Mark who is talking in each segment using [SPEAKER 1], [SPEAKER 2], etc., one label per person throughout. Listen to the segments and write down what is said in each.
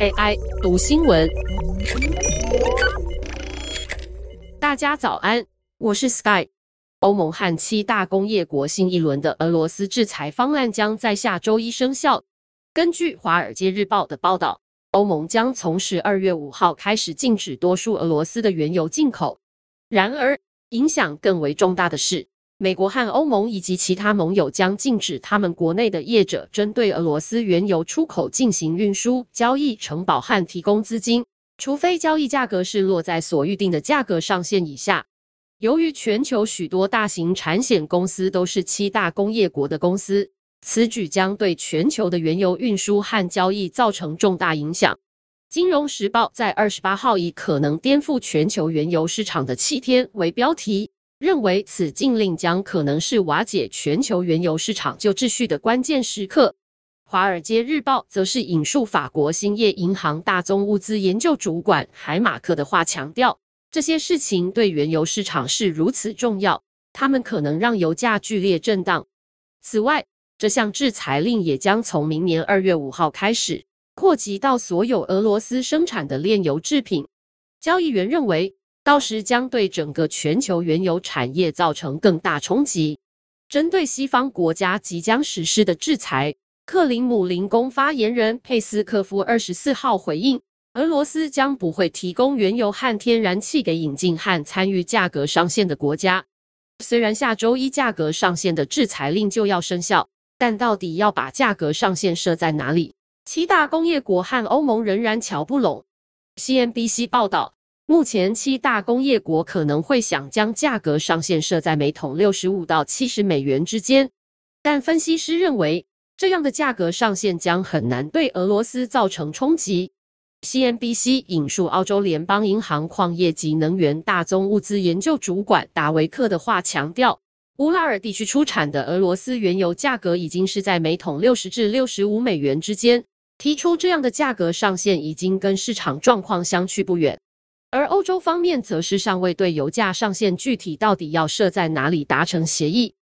[SPEAKER 1] AI 读新闻，大家早安，我是 Sky。欧盟和七大工业国新一轮的俄罗斯制裁方案将在下周一生效。根据《华尔街日报》的报道，欧盟将从十二月五号开始禁止多数俄罗斯的原油进口。然而，影响更为重大的是，美国和欧盟以及其他盟友将禁止他们国内的业者针对俄罗斯原油出口进行运输、交易、承保和提供资金，除非交易价格是落在所预定的价格上限以下。由于全球许多大型产险公司都是七大工业国的公司，此举将对全球的原油运输和交易造成重大影响。《金融时报》在二十八号以“可能颠覆全球原油市场的七天”为标题。认为此禁令将可能是瓦解全球原油市场旧秩序的关键时刻。《华尔街日报》则是引述法国兴业银行大宗物资研究主管海马克的话，强调这些事情对原油市场是如此重要，他们可能让油价剧烈震荡。此外，这项制裁令也将从明年二月五号开始扩及到所有俄罗斯生产的炼油制品。交易员认为，到时将对整个全球原油产业造成更大冲击。针对西方国家即将实施的制裁，克林姆林宫发言人佩斯科夫二十四号回应，俄罗斯将不会提供原油和天然气给引进和参与价格上限的国家。虽然下周一价格上限的制裁令就要生效，但到底要把价格上限设在哪里？七大工业国和欧盟仍然瞧不拢。CNBC 报道。目前，七大工业国可能会想将价格上限设在每桶六十五到七十美元之间，但分析师认为，这样的价格上限将很难对俄罗斯造成冲击。CNBC 引述澳洲联邦银行矿业及能源大宗物资研究主管达维克的话强调，乌拉尔地区出产的俄罗斯原油价格已经是在每桶六十至六十五美元之间，提出这样的价格上限已经跟市场状况相去不远。而欧洲方面则是尚未对油价上限具体到底要设在哪里达成协议。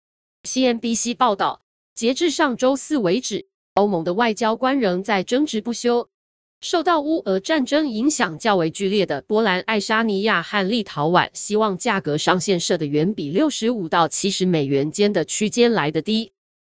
[SPEAKER 1] CNBC 报道，截至上周四为止，欧盟的外交官仍在争执不休。受到乌俄战争影响较为剧烈的波兰、爱沙尼亚和立陶宛，希望价格上限设的远比六十五到七十美元间的区间来得低。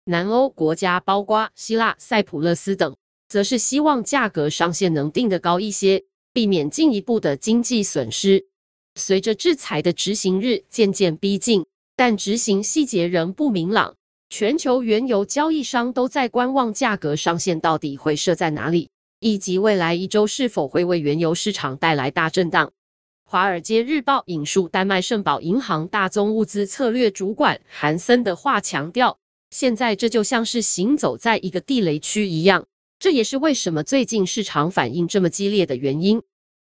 [SPEAKER 1] 南欧国家包括希腊、塞浦路斯等，则是希望价格上限能定得高一些。避免进一步的经济损失。随着制裁的执行日渐渐逼近，但执行细节仍不明朗。全球原油交易商都在观望价格上限到底会设在哪里，以及未来一周是否会为原油市场带来大震荡。华尔街日报引述丹麦圣保银行大宗物资策略主管韩森的话强调：“现在这就像是行走在一个地雷区一样。”这也是为什么最近市场反应这么激烈的原因。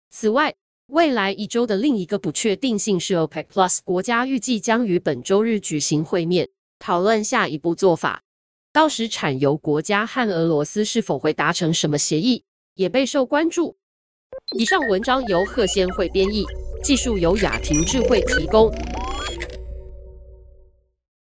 [SPEAKER 1] 此外，未来一周的另一个不确定性是 OPEC Plus 国家预计将于本周日举行会面，讨论下一步做法。到时产油国家和俄罗斯是否会达成什么协议，也备受关注。以上文章由贺先会编译，技术由雅婷智慧提供。